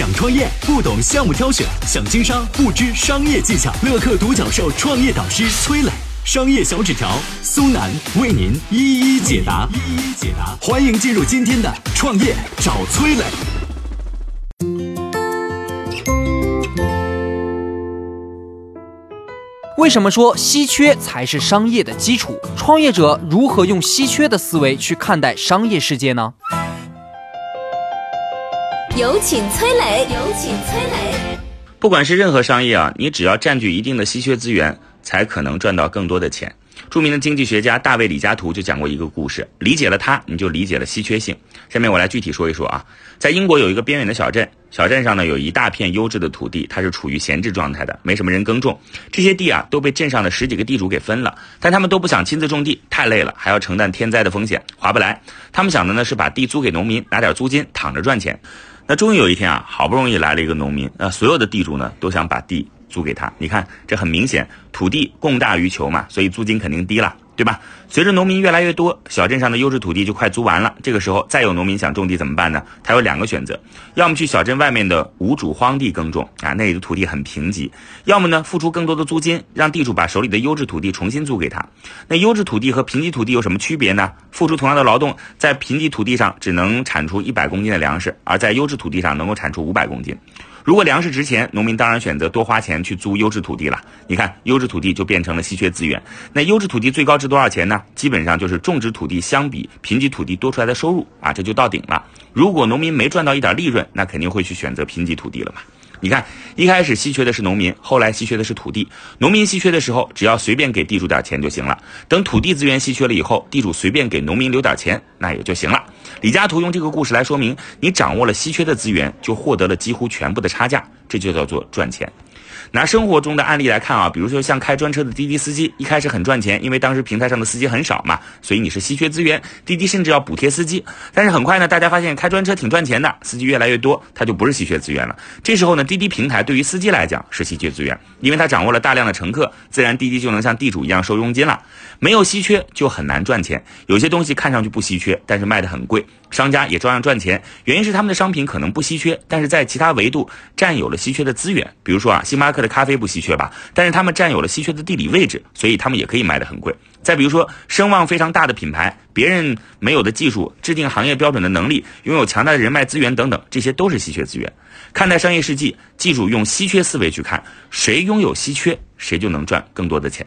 想创业不懂项目挑选，想经商不知商业技巧。乐客独角兽创业导师崔磊，商业小纸条苏南为您一一解答。一一解答，欢迎进入今天的创业找崔磊。为什么说稀缺才是商业的基础？创业者如何用稀缺的思维去看待商业世界呢？有请崔磊。有请崔磊。不管是任何商业啊，你只要占据一定的稀缺资源，才可能赚到更多的钱。著名的经济学家大卫李嘉图就讲过一个故事，理解了他，你就理解了稀缺性。下面我来具体说一说啊，在英国有一个边远的小镇，小镇上呢有一大片优质的土地，它是处于闲置状态的，没什么人耕种。这些地啊都被镇上的十几个地主给分了，但他们都不想亲自种地，太累了，还要承担天灾的风险，划不来。他们想的呢是把地租给农民，拿点租金，躺着赚钱。那终于有一天啊，好不容易来了一个农民，那所有的地主呢都想把地租给他。你看，这很明显，土地供大于求嘛，所以租金肯定低了。对吧？随着农民越来越多，小镇上的优质土地就快租完了。这个时候，再有农民想种地怎么办呢？他有两个选择：要么去小镇外面的无主荒地耕种啊，那里的土地很贫瘠；要么呢，付出更多的租金，让地主把手里的优质土地重新租给他。那优质土地和贫瘠土地有什么区别呢？付出同样的劳动，在贫瘠土地上只能产出一百公斤的粮食，而在优质土地上能够产出五百公斤。如果粮食值钱，农民当然选择多花钱去租优质土地了。你看，优质土地就变成了稀缺资源。那优质土地最高值多少钱呢？基本上就是种植土地相比贫瘠土地多出来的收入啊，这就到顶了。如果农民没赚到一点利润，那肯定会去选择贫瘠土地了嘛。你看，一开始稀缺的是农民，后来稀缺的是土地。农民稀缺的时候，只要随便给地主点钱就行了。等土地资源稀缺了以后，地主随便给农民留点钱，那也就行了。李嘉图用这个故事来说明，你掌握了稀缺的资源，就获得了几乎全部的差价，这就叫做赚钱。拿生活中的案例来看啊，比如说像开专车的滴滴司机，一开始很赚钱，因为当时平台上的司机很少嘛，所以你是稀缺资源，滴滴甚至要补贴司机。但是很快呢，大家发现开专车挺赚钱的，司机越来越多，它就不是稀缺资源了。这时候呢，滴滴平台对于司机来讲是稀缺资源，因为它掌握了大量的乘客，自然滴滴就能像地主一样收佣金了。没有稀缺就很难赚钱，有些东西看上去不稀缺，但是卖的很贵，商家也照样赚钱，原因是他们的商品可能不稀缺，但是在其他维度占有了稀缺的资源，比如说啊，星星巴克。的咖啡不稀缺吧？但是他们占有了稀缺的地理位置，所以他们也可以卖得很贵。再比如说，声望非常大的品牌，别人没有的技术、制定行业标准的能力、拥有强大的人脉资源等等，这些都是稀缺资源。看待商业世纪，记住用稀缺思维去看，谁拥有稀缺，谁就能赚更多的钱。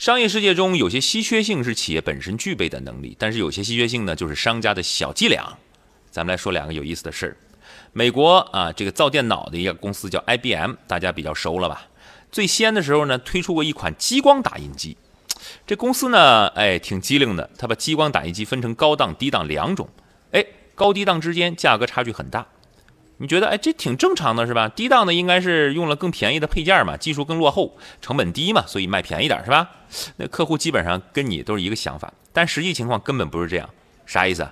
商业世界中有些稀缺性是企业本身具备的能力，但是有些稀缺性呢，就是商家的小伎俩。咱们来说两个有意思的事儿。美国啊，这个造电脑的一个公司叫 IBM，大家比较熟了吧？最先的时候呢，推出过一款激光打印机。这公司呢，哎，挺机灵的，它把激光打印机分成高档、低档两种。哎，高低档之间价格差距很大。你觉得哎，这挺正常的是吧？低档的应该是用了更便宜的配件嘛，技术更落后，成本低嘛，所以卖便宜点是吧？那客户基本上跟你都是一个想法，但实际情况根本不是这样。啥意思？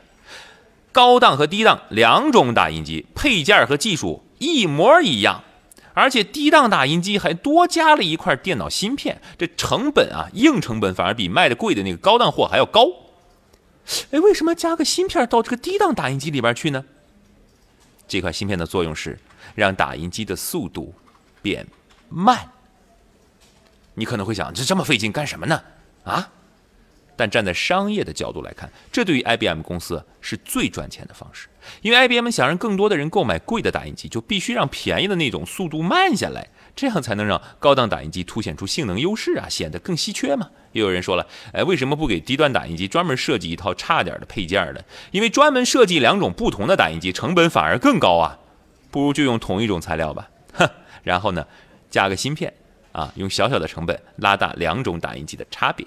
高档和低档两种打印机配件和技术一模一样，而且低档打印机还多加了一块电脑芯片，这成本啊，硬成本反而比卖的贵的那个高档货还要高。哎，为什么加个芯片到这个低档打印机里边去呢？这块芯片的作用是让打印机的速度变慢。你可能会想，这这么费劲干什么呢？啊？但站在商业的角度来看，这对于 IBM 公司是最赚钱的方式。因为 IBM 想让更多的人购买贵的打印机，就必须让便宜的那种速度慢下来，这样才能让高档打印机凸显出性能优势啊，显得更稀缺嘛。又有人说了，哎，为什么不给低端打印机专门设计一套差点的配件呢？因为专门设计两种不同的打印机，成本反而更高啊。不如就用同一种材料吧，哼，然后呢，加个芯片啊，用小小的成本拉大两种打印机的差别。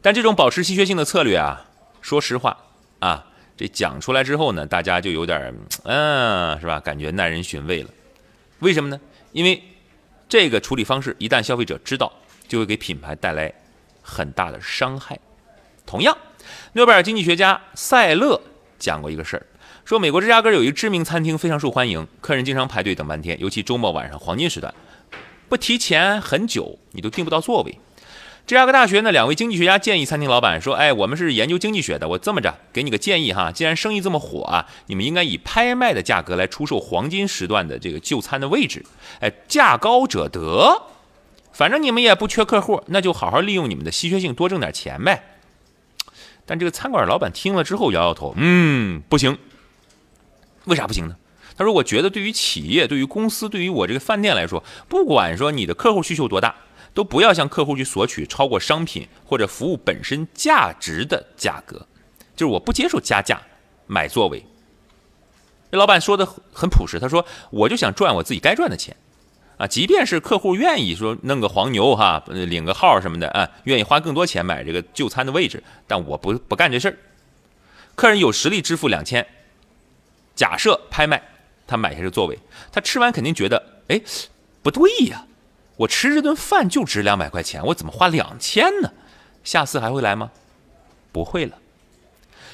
但这种保持稀缺性的策略啊，说实话啊，这讲出来之后呢，大家就有点嗯，是吧？感觉耐人寻味了。为什么呢？因为这个处理方式一旦消费者知道，就会给品牌带来很大的伤害。同样，诺贝尔经济学家塞勒讲过一个事儿，说美国芝加哥有一个知名餐厅非常受欢迎，客人经常排队等半天，尤其周末晚上黄金时段，不提前很久你都订不到座位。芝加哥大学呢，两位经济学家建议餐厅老板说：“哎，我们是研究经济学的，我这么着给你个建议哈，既然生意这么火啊，你们应该以拍卖的价格来出售黄金时段的这个就餐的位置，哎，价高者得。反正你们也不缺客户，那就好好利用你们的稀缺性，多挣点钱呗。”但这个餐馆老板听了之后摇摇头：“嗯，不行。为啥不行呢？他说：我觉得对于企业、对于公司、对于我这个饭店来说，不管说你的客户需求多大。”都不要向客户去索取超过商品或者服务本身价值的价格，就是我不接受加价买座位。这老板说的很朴实，他说我就想赚我自己该赚的钱，啊，即便是客户愿意说弄个黄牛哈，领个号什么的啊，愿意花更多钱买这个就餐的位置，但我不不干这事儿。客人有实力支付两千，假设拍卖他买下这座位，他吃完肯定觉得，哎，不对呀。我吃这顿饭就值两百块钱，我怎么花两千呢？下次还会来吗？不会了。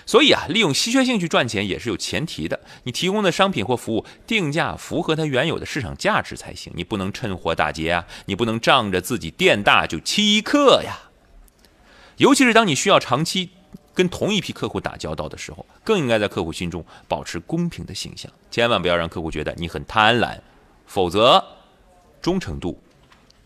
所以啊，利用稀缺性去赚钱也是有前提的，你提供的商品或服务定价符合它原有的市场价值才行。你不能趁火打劫啊，你不能仗着自己店大就欺客呀。尤其是当你需要长期跟同一批客户打交道的时候，更应该在客户心中保持公平的形象，千万不要让客户觉得你很贪婪，否则忠诚度。